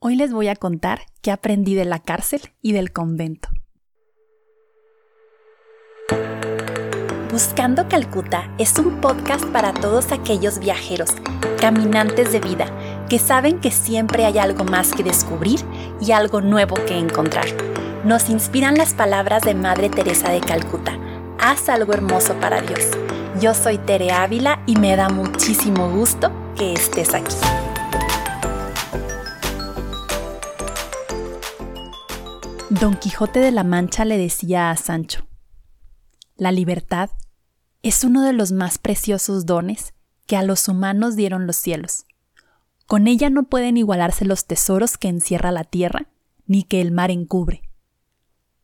Hoy les voy a contar qué aprendí de la cárcel y del convento. Buscando Calcuta es un podcast para todos aquellos viajeros, caminantes de vida, que saben que siempre hay algo más que descubrir y algo nuevo que encontrar. Nos inspiran las palabras de Madre Teresa de Calcuta. Haz algo hermoso para Dios. Yo soy Tere Ávila y me da muchísimo gusto que estés aquí. Don Quijote de la Mancha le decía a Sancho, La libertad es uno de los más preciosos dones que a los humanos dieron los cielos. Con ella no pueden igualarse los tesoros que encierra la tierra, ni que el mar encubre.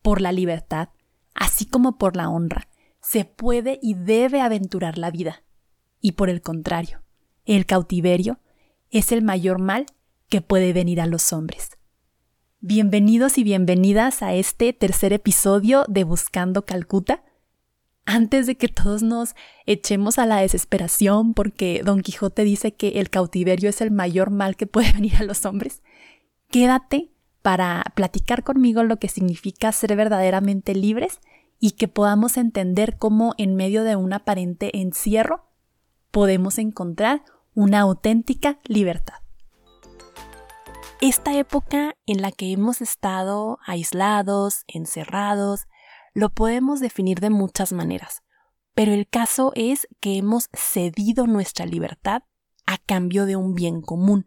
Por la libertad, así como por la honra, se puede y debe aventurar la vida. Y por el contrario, el cautiverio es el mayor mal que puede venir a los hombres. Bienvenidos y bienvenidas a este tercer episodio de Buscando Calcuta. Antes de que todos nos echemos a la desesperación porque Don Quijote dice que el cautiverio es el mayor mal que puede venir a los hombres, quédate para platicar conmigo lo que significa ser verdaderamente libres y que podamos entender cómo en medio de un aparente encierro podemos encontrar una auténtica libertad. Esta época en la que hemos estado aislados, encerrados, lo podemos definir de muchas maneras, pero el caso es que hemos cedido nuestra libertad a cambio de un bien común.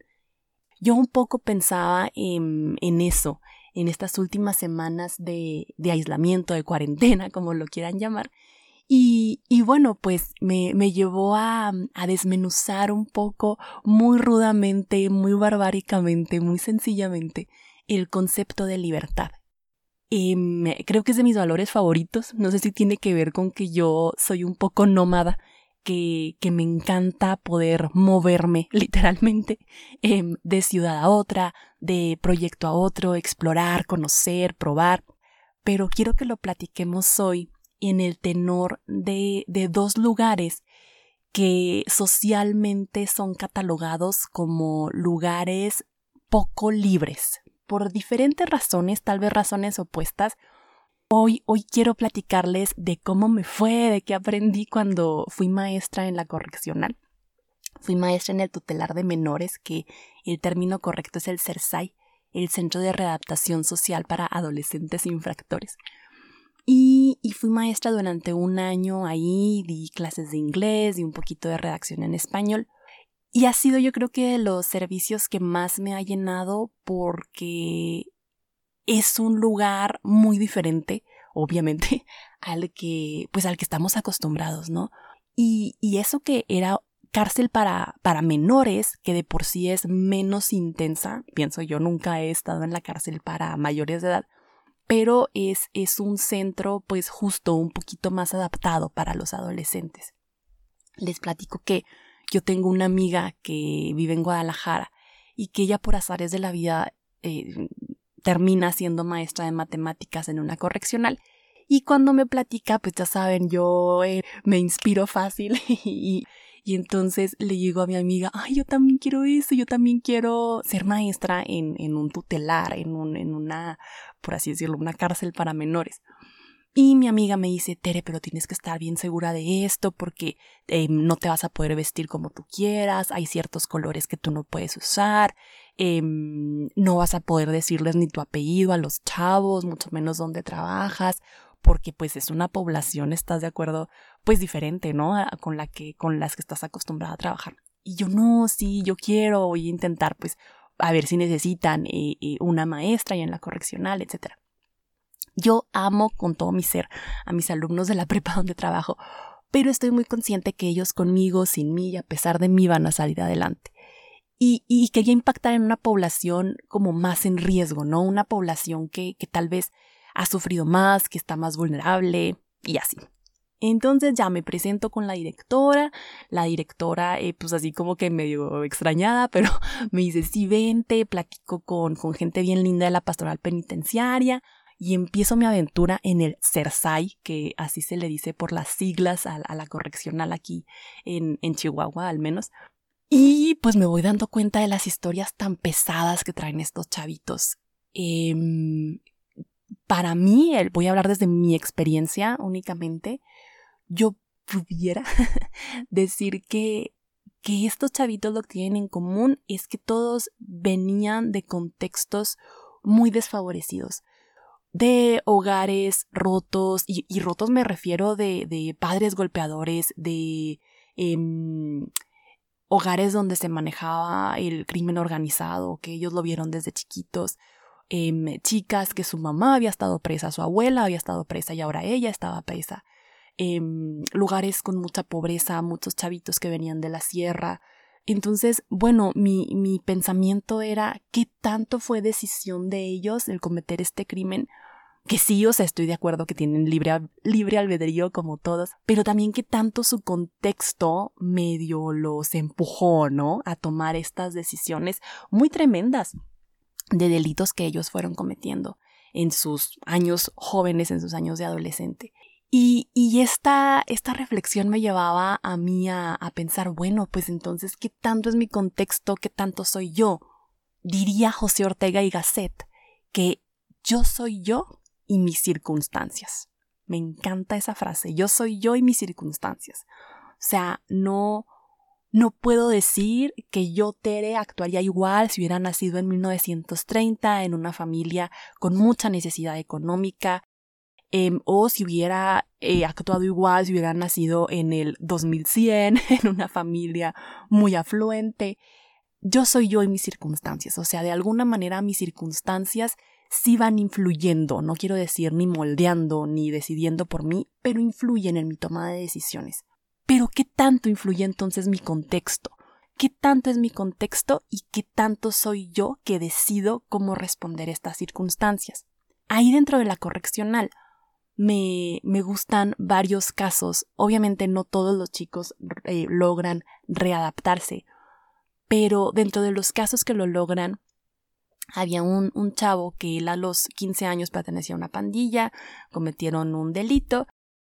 Yo un poco pensaba en, eso, en estas últimas semanas de, de aislamiento, de cuarentena, como lo quieran llamar, y, y bueno, pues me, me llevó a, a, desmenuzar un poco muy rudamente, muy barbáricamente, muy sencillamente el concepto de libertad. Em, creo que es de mis valores favoritos. No sé si tiene que ver con que yo soy un poco nómada, que, que me encanta poder moverme literalmente em, de ciudad a otra, de proyecto a otro, explorar, conocer, probar. Pero quiero que lo platiquemos hoy en el tenor de, de dos lugares que socialmente son catalogados como lugares poco libres. Por diferentes razones, tal vez razones opuestas, Hoy, hoy quiero platicarles de cómo me fue, de qué aprendí cuando fui maestra en la correccional. Fui maestra en el tutelar de menores, que el término correcto es el CERSAI, el Centro de Readaptación Social para Adolescentes Infractores. Y, fui maestra durante un año ahí, di clases de inglés y un poquito de redacción en español. Y ha sido yo creo que de los servicios que más me ha llenado porque es un lugar muy diferente, obviamente, al que, pues al que estamos acostumbrados, ¿no? Y, y eso que era cárcel para, para menores, que de por sí es menos intensa, pienso yo nunca he estado en la cárcel para mayores de edad, pero es, es un centro pues justo un poquito más adaptado para los adolescentes. Les platico que yo tengo una amiga que vive en Guadalajara y que ella por azares de la vida eh, termina siendo maestra de matemáticas en una correccional. Y cuando me platica, pues ya saben, yo eh, me inspiro fácil y, y entonces le digo a mi amiga, ay, yo también quiero eso, yo también quiero ser maestra en, en un tutelar, en, un, en una, por así decirlo, una cárcel para menores. Y mi amiga me dice, Tere, pero tienes que estar bien segura de esto porque eh, no te vas a poder vestir como tú quieras, hay ciertos colores que tú no puedes usar, eh, no vas a poder decirles ni tu apellido a los chavos, mucho menos dónde trabajas, porque pues es una población, ¿estás de acuerdo? Pues diferente, ¿no? Con la que, con las que estás acostumbrada a trabajar. Y yo no, sí, yo quiero, voy a intentar pues a ver si necesitan eh, eh, una maestra y en la correccional, etc. Yo amo con todo mi ser a mis alumnos de la prepa donde trabajo, pero estoy muy consciente que ellos conmigo, sin mí y a pesar de mí van a salir adelante. Y, y quería impactar en una población como más en riesgo, ¿no? Una población que, que tal vez ha sufrido más, que está más vulnerable y así. Entonces ya me presento con la directora, la directora eh, pues así como que medio extrañada, pero me dice sí vente, platico con, con gente bien linda de la pastoral penitenciaria y empiezo mi aventura en el CERSAI, que así se le dice por las siglas a, la correccional aquí en, en Chihuahua al menos. Y pues me voy dando cuenta de las historias tan pesadas que traen estos chavitos. Em, para mí, voy a hablar desde mi experiencia únicamente, yo pudiera decir que, que estos chavitos lo que tienen en común es que todos venían de contextos muy desfavorecidos, de hogares rotos, y, rotos me refiero de, de padres golpeadores, de em, hogares donde se manejaba el crimen organizado, que ellos lo vieron desde chiquitos, em, chicas que su mamá había estado presa, su abuela había estado presa y ahora ella estaba presa, em, lugares con mucha pobreza, muchos chavitos que venían de la sierra. Entonces, bueno, mi, mi pensamiento era qué tanto fue decisión de ellos el cometer este crimen que sí, o sea, estoy de acuerdo que tienen libre, libre albedrío como todos, pero también que tanto su contexto medio los empujó, ¿no? A tomar estas decisiones muy tremendas de delitos que ellos fueron cometiendo en sus años jóvenes, en sus años de adolescente. Y, y esta, esta reflexión me llevaba a mí a, a pensar, bueno, pues entonces, ¿qué tanto es mi contexto? ¿Qué tanto soy yo? Diría José Ortega y Gasset que yo soy yo y mis circunstancias. Me encanta esa frase, yo soy yo y mis circunstancias. O sea, no, no puedo decir que yo, Tere, actuaría igual si hubiera nacido en 1930 en una familia con mucha necesidad económica, em, o si hubiera eh, actuado igual si hubiera nacido en el 2100 en una familia muy afluente. Yo soy yo y mis circunstancias, o sea, de alguna manera mis circunstancias sí van influyendo, no quiero decir ni moldeando ni decidiendo por mí, pero influyen en mi toma de decisiones. Pero ¿qué tanto influye entonces mi contexto? ¿Qué tanto es mi contexto y qué tanto soy yo que decido cómo responder a estas circunstancias? Ahí dentro de la correccional me, me gustan varios casos. Obviamente no todos los chicos eh, logran readaptarse, pero dentro de los casos que lo logran, había un, un chavo que él a los 15 años pertenecía a una pandilla, cometieron un delito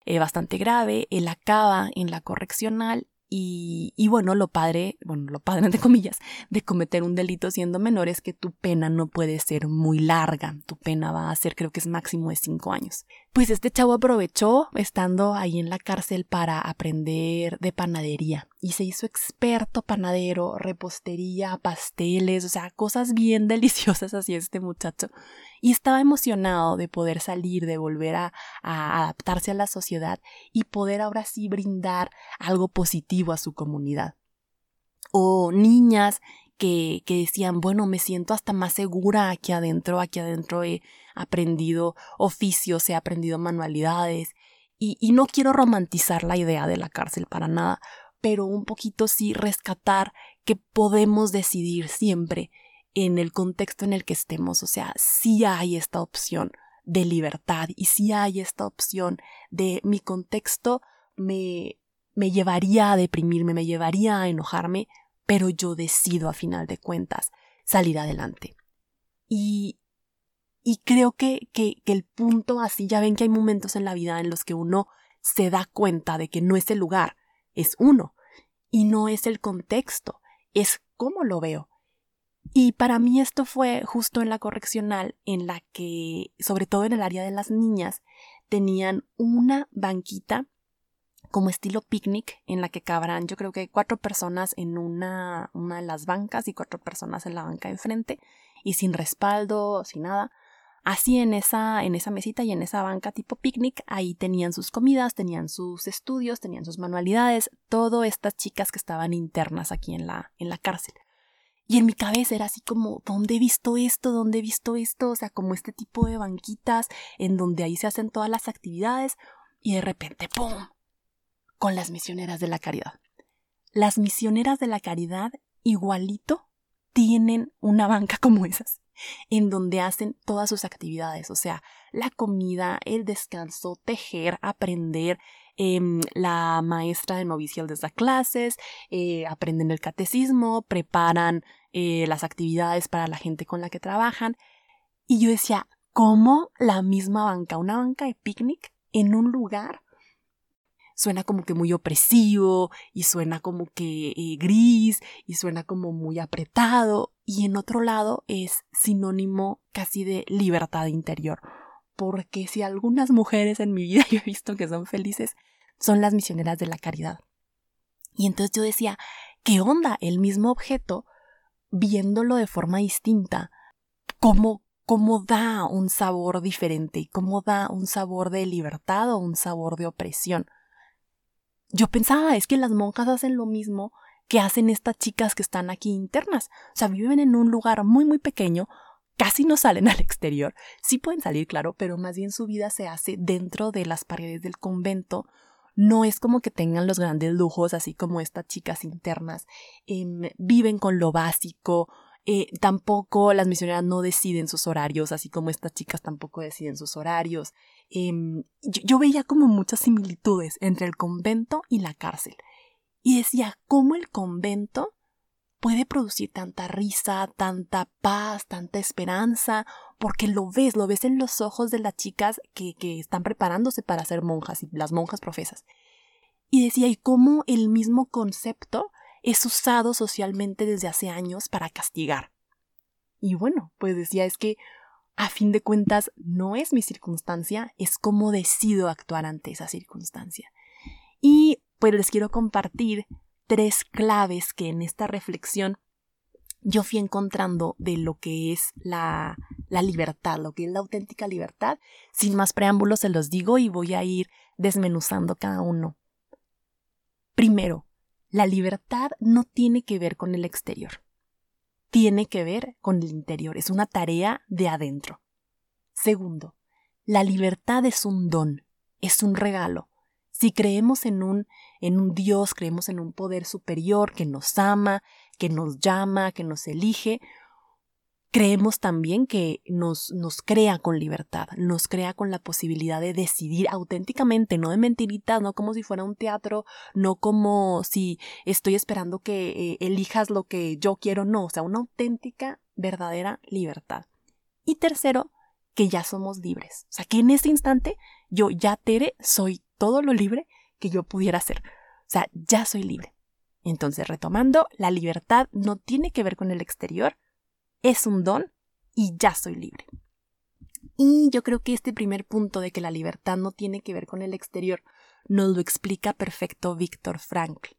eh, bastante grave, él acaba en la correccional y, y, bueno, lo padre, bueno, lo padre entre comillas, de cometer un delito siendo menor es que tu pena no puede ser muy larga. Tu pena va a ser, creo que es máximo de cinco años. Pues este chavo aprovechó estando ahí en la cárcel para aprender de panadería y se hizo experto panadero, repostería, pasteles, o sea, cosas bien deliciosas así este muchacho. Y estaba emocionado de poder salir, de volver a, adaptarse a la sociedad y poder ahora sí brindar algo positivo a su comunidad. O niñas que, que, decían, bueno, me siento hasta más segura aquí adentro, aquí adentro he aprendido oficios, he aprendido manualidades y, y no quiero romantizar la idea de la cárcel para nada, pero un poquito sí rescatar que podemos decidir siempre en el contexto en el que estemos, o sea, sí hay esta opción de libertad y sí hay esta opción de mi contexto me, me llevaría a deprimirme, me llevaría a enojarme, pero yo decido a final de cuentas salir adelante. Y, y creo que, que, el punto así, ya ven que hay momentos en la vida en los que uno se da cuenta de que no es el lugar, es uno, y no es el contexto, es cómo lo veo. Y para mí esto fue justo en la correccional en la que, sobre todo en el área de las niñas, tenían una banquita como estilo picnic en la que cabrán yo creo que cuatro personas en una, una de las bancas y cuatro personas en la banca enfrente y sin respaldo, sin nada. Así en esa, en esa mesita y en esa banca tipo picnic, ahí tenían sus comidas, tenían sus estudios, tenían sus manualidades, todo estas chicas que estaban internas aquí en la, en la cárcel. Y en mi cabeza era así como, ¿dónde he visto esto? ¿Dónde he visto esto? O sea, como este tipo de banquitas en donde ahí se hacen todas las actividades y de repente, ¡pum! con las misioneras de la caridad. Las misioneras de la caridad igualito tienen una banca como esas, en donde hacen todas sus actividades, o sea, la comida, el descanso, tejer, aprender, em, la maestra de novicial les da clases, eh, aprenden el catecismo, preparan eh, las actividades para la gente con la que trabajan. Y yo decía, ¿cómo la misma banca, una banca de picnic en un lugar suena como que muy opresivo y suena como que eh, gris y suena como muy apretado y en otro lado es sinónimo casi de libertad interior porque si algunas mujeres en mi vida yo he visto que son felices son las misioneras de la caridad. Y entonces yo decía ¿qué onda? el mismo objeto viéndolo de forma distinta cómo cómo da un sabor diferente cómo da un sabor de libertad o un sabor de opresión yo pensaba, es que las monjas hacen lo mismo que hacen estas chicas que están aquí internas. O sea, viven en un lugar muy, muy pequeño, casi no salen al exterior. Sí pueden salir, claro, pero más bien su vida se hace dentro de las paredes del convento. No es como que tengan los grandes lujos, así como estas chicas internas. Em, viven con lo básico, eh, tampoco las misioneras no deciden sus horarios, así como estas chicas tampoco deciden sus horarios. Em, yo, veía como muchas similitudes entre el convento y la cárcel. Y decía, ¿cómo el convento puede producir tanta risa, tanta paz, tanta esperanza? Porque lo ves, lo ves en los ojos de las chicas que, que están preparándose para ser monjas y las monjas profesas. Y decía, ¿y cómo el mismo concepto es usado socialmente desde hace años para castigar. Y bueno, pues decía es que a fin de cuentas no es mi circunstancia, es cómo decido actuar ante esa circunstancia. Y pues les quiero compartir tres claves que en esta reflexión yo fui encontrando de lo que es la, la libertad, lo que es la auténtica libertad. Sin más preámbulos se los digo y voy a ir desmenuzando cada uno. Primero, la libertad no tiene que ver con el exterior, tiene que ver con el interior, es una tarea de adentro. Segundo, la libertad es un don, es un regalo. Si creemos en un, en un Dios, creemos en un poder superior que nos ama, que nos llama, que nos elige, creemos también que nos, nos crea con libertad, nos crea con la posibilidad de decidir auténticamente, no de mentiritas, no como si fuera un teatro, no como si estoy esperando que eh, elijas lo que yo quiero, no, o sea, una auténtica, verdadera libertad. Y tercero, que ya somos libres, o sea, que en este instante yo ya, Tere, soy todo lo libre que yo pudiera ser, o sea, ya soy libre. Entonces, retomando, la libertad no tiene que ver con el exterior, es un don y ya soy libre. Y yo creo que este primer punto de que la libertad no tiene que ver con el exterior nos lo explica perfecto Víctor Frankl.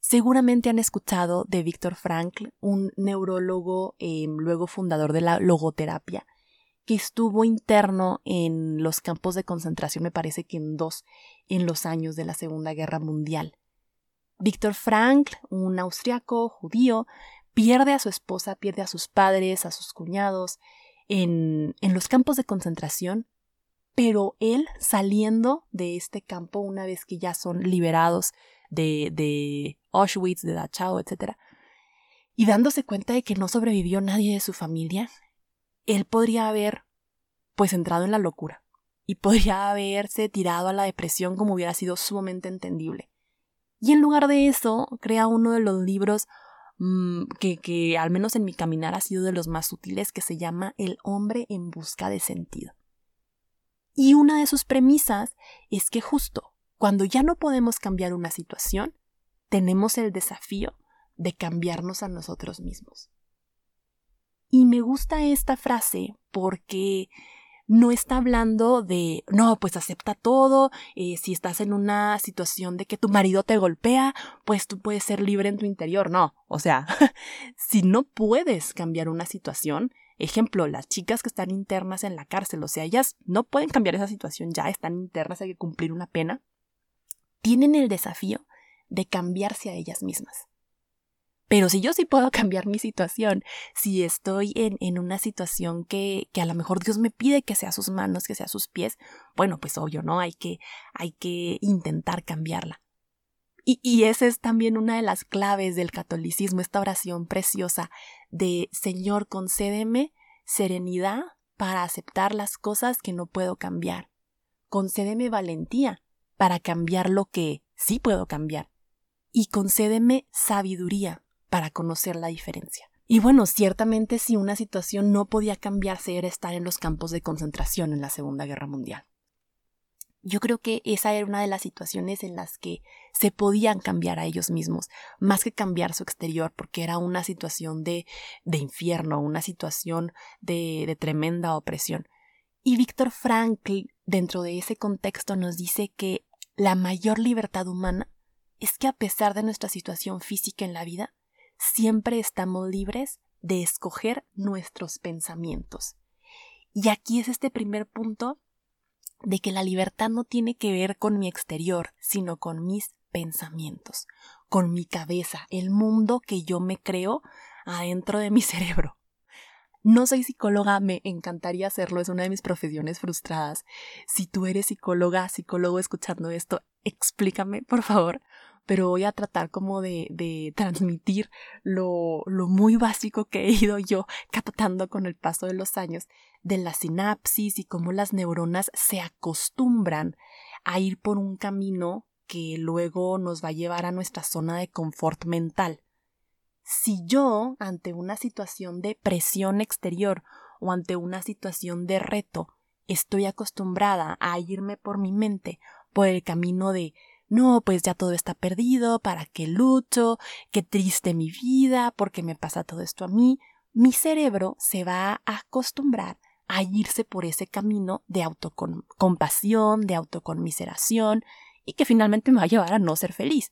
Seguramente han escuchado de Víctor Frankl, un neurólogo, em, luego fundador de la logoterapia, que estuvo interno en los campos de concentración, me parece que en dos, en los años de la Segunda Guerra Mundial. Víctor Frankl, un austriaco judío, pierde a su esposa, pierde a sus padres, a sus cuñados, en, en los campos de concentración, pero él saliendo de este campo una vez que ya son liberados de, de Auschwitz, de Dachau, etc., y dándose cuenta de que no sobrevivió nadie de su familia, él podría haber pues entrado en la locura y podría haberse tirado a la depresión como hubiera sido sumamente entendible. Y en lugar de eso, crea uno de los libros Mm, que, que al menos en mi caminar ha sido de los más útiles, que se llama El hombre en busca de sentido. Y una de sus premisas es que justo cuando ya no podemos cambiar una situación, tenemos el desafío de cambiarnos a nosotros mismos. Y me gusta esta frase porque no está hablando de, no, pues acepta todo, eh, si estás en una situación de que tu marido te golpea, pues tú puedes ser libre en tu interior. No, o sea, si no puedes cambiar una situación, ejemplo, las chicas que están internas en la cárcel, o sea, ellas no pueden cambiar esa situación, ya están internas, hay que cumplir una pena, tienen el desafío de cambiarse a ellas mismas. Pero si yo sí puedo cambiar mi situación, si estoy en, en una situación que, que, a lo mejor Dios me pide que sea sus manos, que sea sus pies, bueno, pues obvio, ¿no? Hay que, hay que intentar cambiarla. Y, y esa es también una de las claves del catolicismo, esta oración preciosa de Señor, concédeme serenidad para aceptar las cosas que no puedo cambiar. Concédeme valentía para cambiar lo que sí puedo cambiar. Y concédeme sabiduría para conocer la diferencia. Y bueno, ciertamente si una situación no podía cambiarse era estar en los campos de concentración en la Segunda Guerra Mundial. Yo creo que esa era una de las situaciones en las que se podían cambiar a ellos mismos, más que cambiar su exterior, porque era una situación de, de infierno, una situación de, de tremenda opresión. Y Víctor Frankl, dentro de ese contexto, nos dice que la mayor libertad humana es que a pesar de nuestra situación física en la vida, siempre estamos libres de escoger nuestros pensamientos. Y aquí es este primer punto de que la libertad no tiene que ver con mi exterior, sino con mis pensamientos, con mi cabeza, el mundo que yo me creo adentro de mi cerebro. No soy psicóloga, me encantaría hacerlo, es una de mis profesiones frustradas. Si tú eres psicóloga, psicólogo escuchando esto, explícame, por favor, pero voy a tratar como de, de transmitir lo, lo muy básico que he ido yo captando con el paso de los años de la sinapsis y cómo las neuronas se acostumbran a ir por un camino que luego nos va a llevar a nuestra zona de confort mental. Si yo, ante una situación de presión exterior o ante una situación de reto, estoy acostumbrada a irme por mi mente por el camino de no, pues ya todo está perdido, ¿para qué lucho? Qué triste mi vida, ¿por qué me pasa todo esto a mí? Mi cerebro se va a acostumbrar a irse por ese camino de autocompasión, de autoconmiseración, y que finalmente me va a llevar a no ser feliz.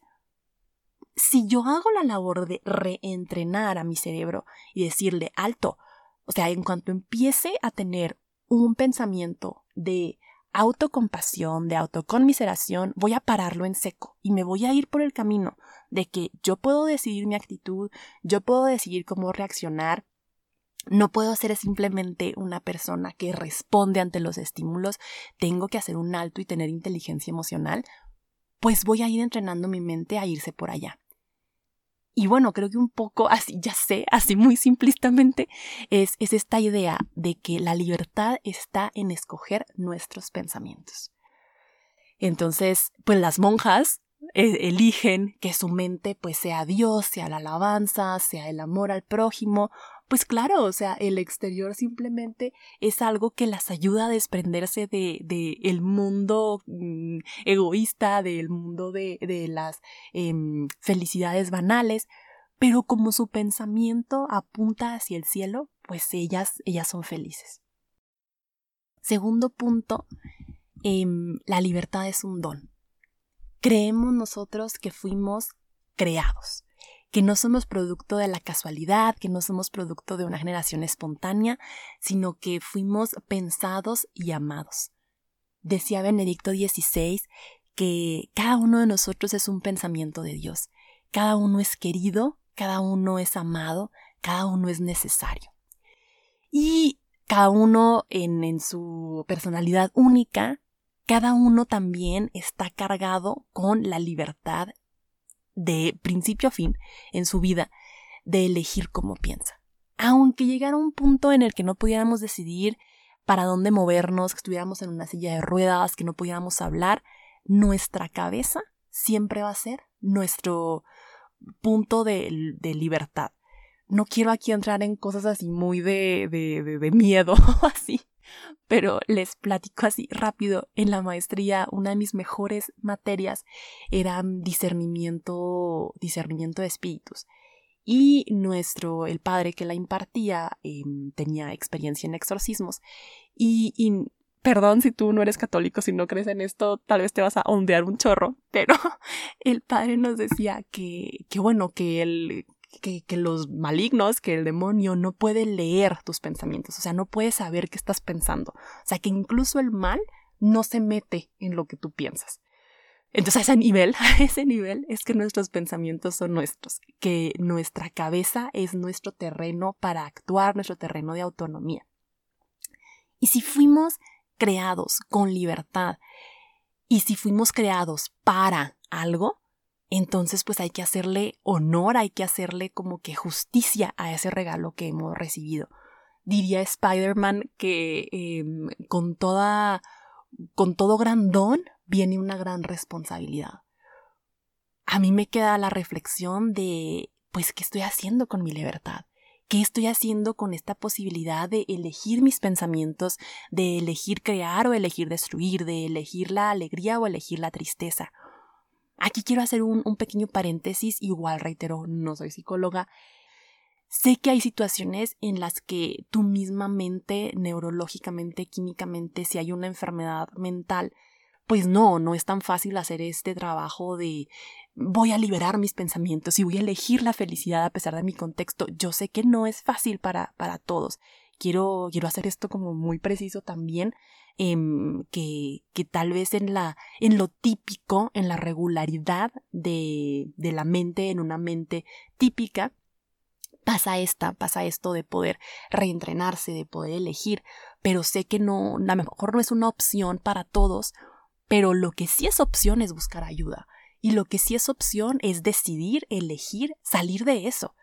Si yo hago la labor de reentrenar a mi cerebro y decirle alto, o sea, en cuanto empiece a tener un pensamiento de autocompasión, de autoconmiseración, voy a pararlo en seco y me voy a ir por el camino de que yo puedo decidir mi actitud, yo puedo decidir cómo reaccionar, no puedo ser simplemente una persona que responde ante los estímulos, tengo que hacer un alto y tener inteligencia emocional, pues voy a ir entrenando mi mente a irse por allá. Y bueno, creo que un poco así, ya sé, así muy simplistamente, es, es esta idea de que la libertad está en escoger nuestros pensamientos. Entonces, pues las monjas eligen que su mente pues sea Dios, sea la alabanza, sea el amor al prójimo, pues claro, o sea, el exterior simplemente es algo que las ayuda a desprenderse de, de el mundo mm, egoísta, del mundo de, de las em, felicidades banales, pero como su pensamiento apunta hacia el cielo, pues ellas, ellas son felices. Segundo punto, em, la libertad es un don. Creemos nosotros que fuimos creados que no somos producto de la casualidad, que no somos producto de una generación espontánea, sino que fuimos pensados y amados. Decía Benedicto XVI que cada uno de nosotros es un pensamiento de Dios, cada uno es querido, cada uno es amado, cada uno es necesario. Y cada uno en, en su personalidad única, cada uno también está cargado con la libertad de principio a fin en su vida de elegir cómo piensa. Aunque llegara un punto en el que no pudiéramos decidir para dónde movernos, que estuviéramos en una silla de ruedas, que no pudiéramos hablar, nuestra cabeza siempre va a ser nuestro punto de, libertad. No quiero aquí entrar en cosas así muy de, de miedo, así, pero les platico así rápido. En la maestría, una de mis mejores materias era discernimiento, discernimiento de espíritus. Y nuestro, el padre que la impartía, em, tenía experiencia en exorcismos. Y, y, perdón si tú no eres católico, si no crees en esto, tal vez te vas a ondear un chorro, pero el padre nos decía que, que bueno, que el, que, los malignos, que el demonio no puede leer tus pensamientos, o sea, no puede saber qué estás pensando. O sea, que incluso el mal no se mete en lo que tú piensas. Entonces, a ese nivel, a ese nivel es que nuestros pensamientos son nuestros, que nuestra cabeza es nuestro terreno para actuar, nuestro terreno de autonomía. Y si fuimos creados con libertad y si fuimos creados para algo, entonces pues hay que hacerle honor, hay que hacerle como que justicia a ese regalo que hemos recibido. Diría Spider-Man que em, con toda, con todo gran don viene una gran responsabilidad. A mí me queda la reflexión de, pues, ¿qué estoy haciendo con mi libertad? ¿Qué estoy haciendo con esta posibilidad de elegir mis pensamientos, de elegir crear o elegir destruir, de elegir la alegría o elegir la tristeza? Aquí quiero hacer un, un pequeño paréntesis, igual reitero, no soy psicóloga, Sé que hay situaciones en las que tu misma mente, neurológicamente, químicamente, si hay una enfermedad mental, pues no, no es tan fácil hacer este trabajo de voy a liberar mis pensamientos y voy a elegir la felicidad a pesar de mi contexto. Yo sé que no es fácil para, para todos. Quiero, quiero hacer esto como muy preciso también, em, que, que tal vez en la, en lo típico, en la regularidad de, de la mente, en una mente típica, pasa esta, pasa esto de poder reentrenarse, de poder elegir, pero sé que no, a lo mejor no es una opción para todos, pero lo que sí es opción es buscar ayuda. Y lo que sí es opción es decidir, elegir, salir de eso.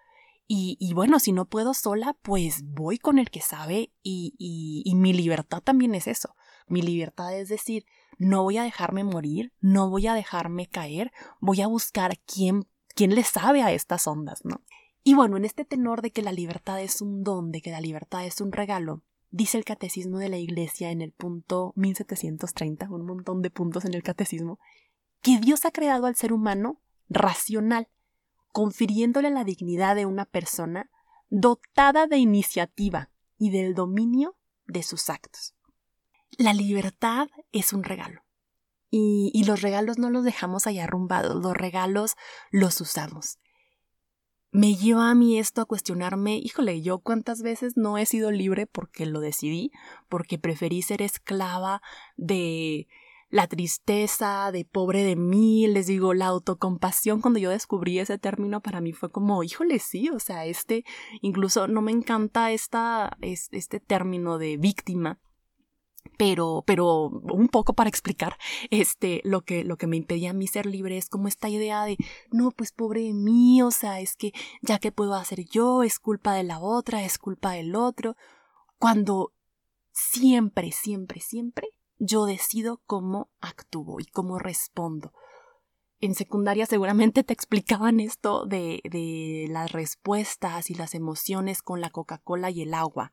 Y, bueno, si no puedo sola, pues voy con el que sabe y, y, y mi libertad también es eso. Mi libertad es decir, no voy a dejarme morir, no voy a dejarme caer, voy a buscar quién, quién le sabe a estas ondas, ¿no? Y bueno, en este tenor de que la libertad es un don, de que la libertad es un regalo, dice el catecismo de la Iglesia en el punto 1730, un montón de puntos en el catecismo, que Dios ha creado al ser humano racional, confiriéndole la dignidad de una persona dotada de iniciativa y del dominio de sus actos. La libertad es un regalo. Y, y los regalos no los dejamos ahí arrumbados, los regalos los usamos me lleva a mí esto a cuestionarme, híjole, yo cuántas veces no he sido libre porque lo decidí, porque preferí ser esclava de la tristeza, de pobre de mí, les digo, la autocompasión, cuando yo descubrí ese término para mí fue como, híjole, sí, o sea, este, incluso no me encanta esta, este término de víctima, pero, pero un poco para explicar, este, lo que, lo que me impedía a mí ser libre es como esta idea de, no, pues pobre de mí, o sea, es que ya que puedo hacer yo, es culpa de la otra, es culpa del otro, cuando siempre, siempre, siempre yo decido cómo actúo y cómo respondo. En secundaria seguramente te explicaban esto de, de las respuestas y las emociones con la Coca-Cola y el agua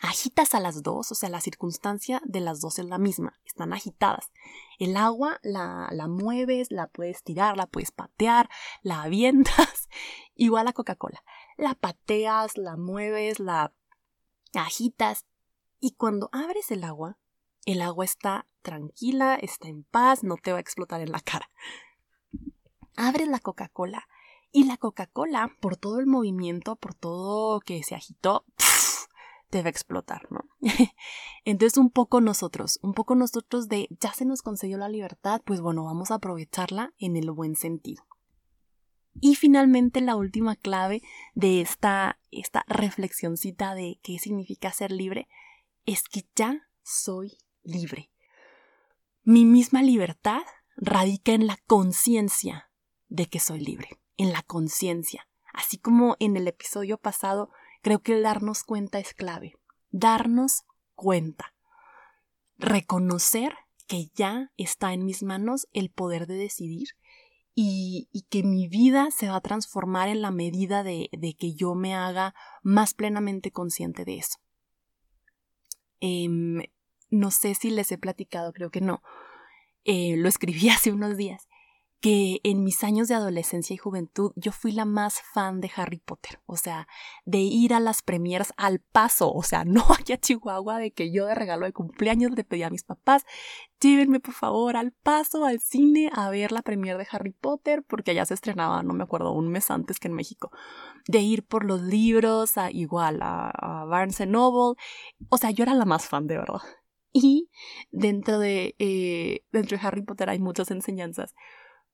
agitas a las dos, o sea, la circunstancia de las dos es la misma, están agitadas. El agua la, la mueves, la puedes tirar, la puedes patear, la avientas, igual a Coca-Cola. La pateas, la mueves, la agitas y cuando abres el agua, el agua está tranquila, está en paz, no te va a explotar en la cara. Abres la Coca-Cola y la Coca-Cola, por todo el movimiento, por todo que se agitó, debe explotar, ¿no? Entonces un poco nosotros, un poco nosotros de ya se nos concedió la libertad, pues bueno, vamos a aprovecharla en el buen sentido. Y finalmente la última clave de esta, esta reflexioncita de qué significa ser libre es que ya soy libre. Mi misma libertad radica en la conciencia de que soy libre, en la conciencia. Así como en el episodio pasado Creo que el darnos cuenta es clave. Darnos cuenta. Reconocer que ya está en mis manos el poder de decidir y, que mi vida se va a transformar en la medida de, que yo me haga más plenamente consciente de eso. Em, no sé si les he platicado, creo que no. Eh, lo escribí hace unos días que en mis años de adolescencia y juventud yo fui la más fan de Harry Potter, o sea, de ir a las premieres al paso, o sea, no aquí a Chihuahua de que yo de regalo de cumpleaños le pedí a mis papás, llévenme por favor al paso, al cine, a ver la premier de Harry Potter, porque allá se estrenaba, no me acuerdo, un mes antes que en México, de ir por los libros, a, igual a, Barnes Noble, o sea, yo era la más fan de verdad. Y dentro de, eh, dentro de Harry Potter hay muchas enseñanzas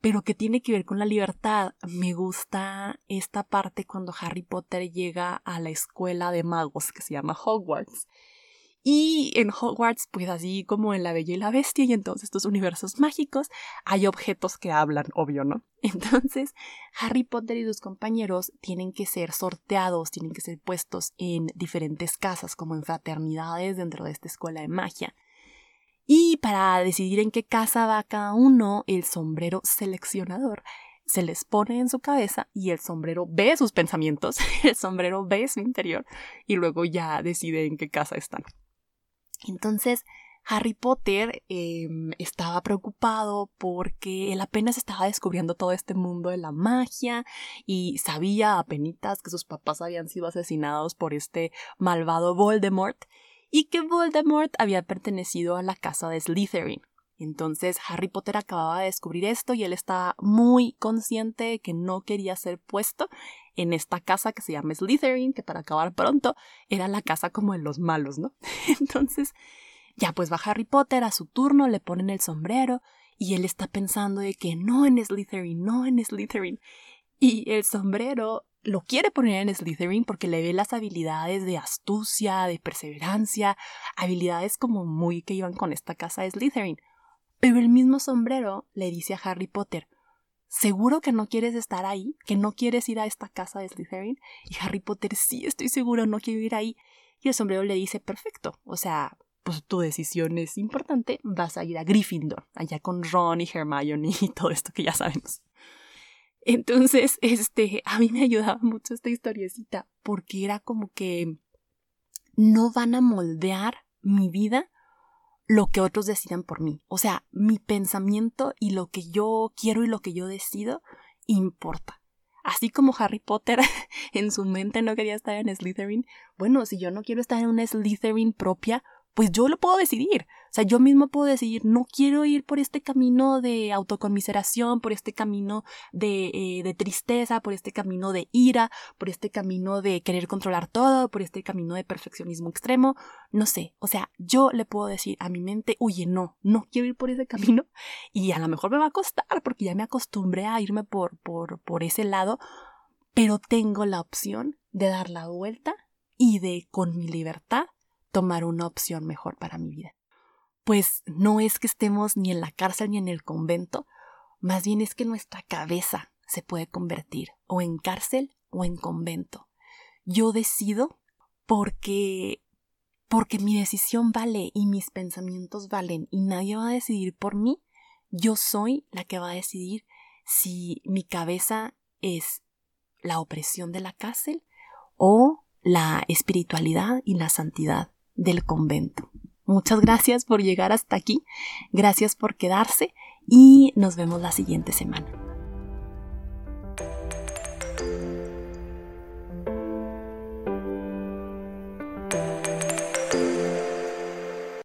pero que tiene que ver con la libertad. Me gusta esta parte cuando Harry Potter llega a la escuela de magos que se llama Hogwarts. Y en Hogwarts, pues así como en La Bella y la Bestia y en todos estos universos mágicos, hay objetos que hablan, obvio, ¿no? Entonces, Harry Potter y sus compañeros tienen que ser sorteados, tienen que ser puestos en diferentes casas, como en fraternidades dentro de esta escuela de magia. Y para decidir en qué casa va cada uno, el sombrero seleccionador se les pone en su cabeza y el sombrero ve sus pensamientos, el sombrero ve su interior y luego ya decide en qué casa están. Entonces, Harry Potter em, estaba preocupado porque él apenas estaba descubriendo todo este mundo de la magia y sabía apenas que sus papás habían sido asesinados por este malvado Voldemort y que Voldemort había pertenecido a la casa de Slytherin. Entonces Harry Potter acababa de descubrir esto y él estaba muy consciente de que no quería ser puesto en esta casa que se llama Slytherin, que para acabar pronto era la casa como de los malos, ¿no? Entonces ya pues va Harry Potter a su turno, le ponen el sombrero y él está pensando de que no en Slytherin, no en Slytherin. Y el sombrero lo quiere poner en Slytherin porque le ve las habilidades de astucia, de perseverancia, habilidades como muy que iban con esta casa de Slytherin. Pero el mismo sombrero le dice a Harry Potter, ¿seguro que no quieres estar ahí? ¿Que no quieres ir a esta casa de Slytherin? Y Harry Potter, sí, estoy seguro, no quiero ir ahí. Y el sombrero le dice, perfecto, o sea, pues tu decisión es importante, vas a ir a Gryffindor, allá con Ron y Hermione y todo esto que ya sabemos. Entonces, este, a mí me ayudaba mucho esta historiecita porque era como que no van a moldear mi vida lo que otros decidan por mí. O sea, mi pensamiento y lo que yo quiero y lo que yo decido importa. Así como Harry Potter en su mente no quería estar en Slytherin, bueno, si yo no quiero estar en una Slytherin propia, pues yo lo puedo decidir. O sea, yo mismo puedo decidir, no quiero ir por este camino de autoconmiseración, por este camino de, eh, de, tristeza, por este camino de ira, por este camino de querer controlar todo, por este camino de perfeccionismo extremo. No sé, o sea, yo le puedo decir a mi mente, oye, no, no quiero ir por ese camino y a lo mejor me va a costar porque ya me acostumbré a irme por, por, por ese lado, pero tengo la opción de dar la vuelta y de, con mi libertad, tomar una opción mejor para mi vida. Pues no es que estemos ni en la cárcel ni en el convento, más bien es que nuestra cabeza se puede convertir o en cárcel o en convento. Yo decido porque porque mi decisión vale y mis pensamientos valen y nadie va a decidir por mí. Yo soy la que va a decidir si mi cabeza es la opresión de la cárcel o la espiritualidad y la santidad del convento. Muchas gracias por llegar hasta aquí, gracias por quedarse y nos vemos la siguiente semana.